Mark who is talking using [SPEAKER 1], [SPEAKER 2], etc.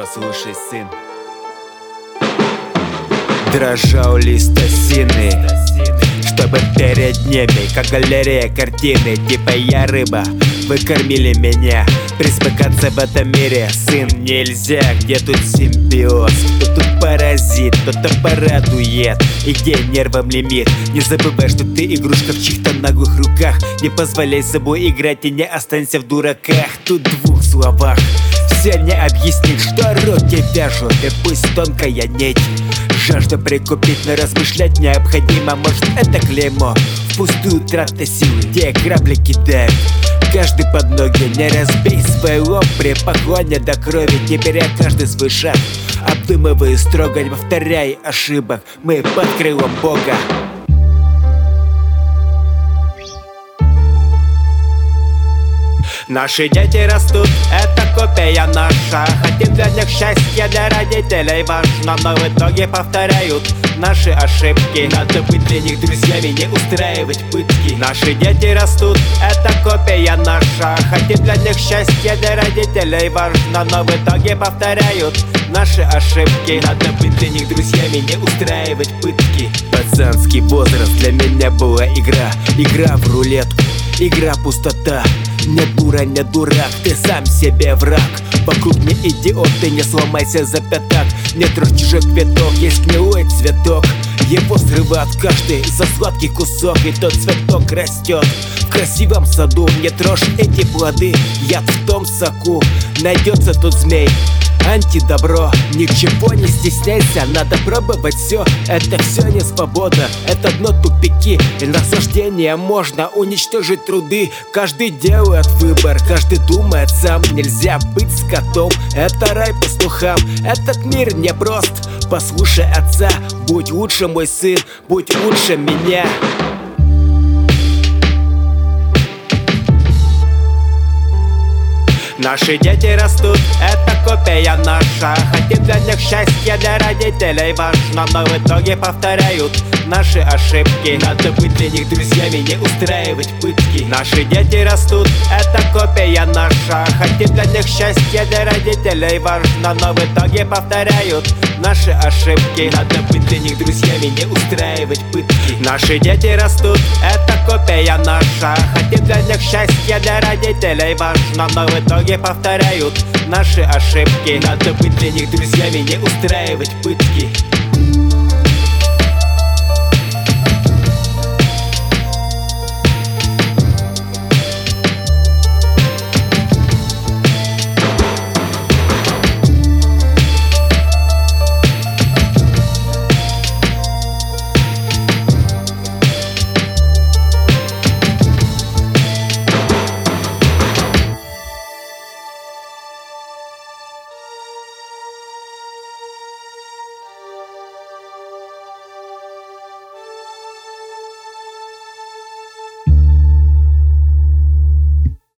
[SPEAKER 1] Послушай, сын. Дрожал лист осины Чтобы перед ними, как галерея картины Типа я рыба, вы кормили меня. Присмыкаться в этом мире, сын, нельзя. Где тут симбиоз? Кто тут паразит? Кто-то порадует? И где нервам лимит? Не забывай, что ты игрушка в чьих-то наглых руках. Не позволяй собой играть и не останься в дураках. Тут двух словах все не объяснить, что руки вяжут И пусть тонкая нить. Жажда прикупить, но размышлять необходимо Может это клеймо. Впустую траты силы, где грабли кидают Каждый под ноги, не разбей свой лоб При поклоне до крови, не беря каждый свой шаг. Обдумывай строго, не повторяй ошибок Мы под крылом Бога Наши дети растут, это копия наша. Хотим для них счастья, для родителей важно Но в итоге повторяют наши ошибки. Надо быть для них друзьями, не устраивать пытки. Наши дети растут, это копия наша. Хотим для них счастья, для родителей важно Но в итоге повторяют наши ошибки. Надо быть для них друзьями, не устраивать пытки. Пацанский возраст для меня была игра. Игра в рулетку, игра пустота не дура, не дурак, ты сам себе враг. Вокруг не идиот, ты не сломайся за пятак. Не трожь чужой квиток, есть гнилой цветок. Его срывает каждый за сладкий кусок И тот цветок растет. В красивом саду Не трожь эти плоды, яд в том соку Найдется тут змей, антидобро Ничего не стесняйся, надо пробовать все Это все не свобода, это дно тупики. И наслаждение можно уничтожить труды. Каждый делает выбор, каждый думает сам. Нельзя быть скотом, это рай по слухам. Этот мир не прост, послушай отца Будь лучше мой сын, будь лучше меня Наши дети растут, это копия наша. Хотим для них счастья, для родителей важно Но в итоге повторяют наши ошибки. Надо быть для них друзьями, не устраивать пытки. Наши дети растут, это копия наша. Хотим для них счастья, для родителей важно Но в итоге повторяют наши ошибки. Надо быть для них друзьями, не устраивать пытки. Наши дети растут, это копия наша. Хотим для них счастья, для родителей важно Но в итоге повторяют наши ошибки. Надо быть для них друзьями, не устраивать пытки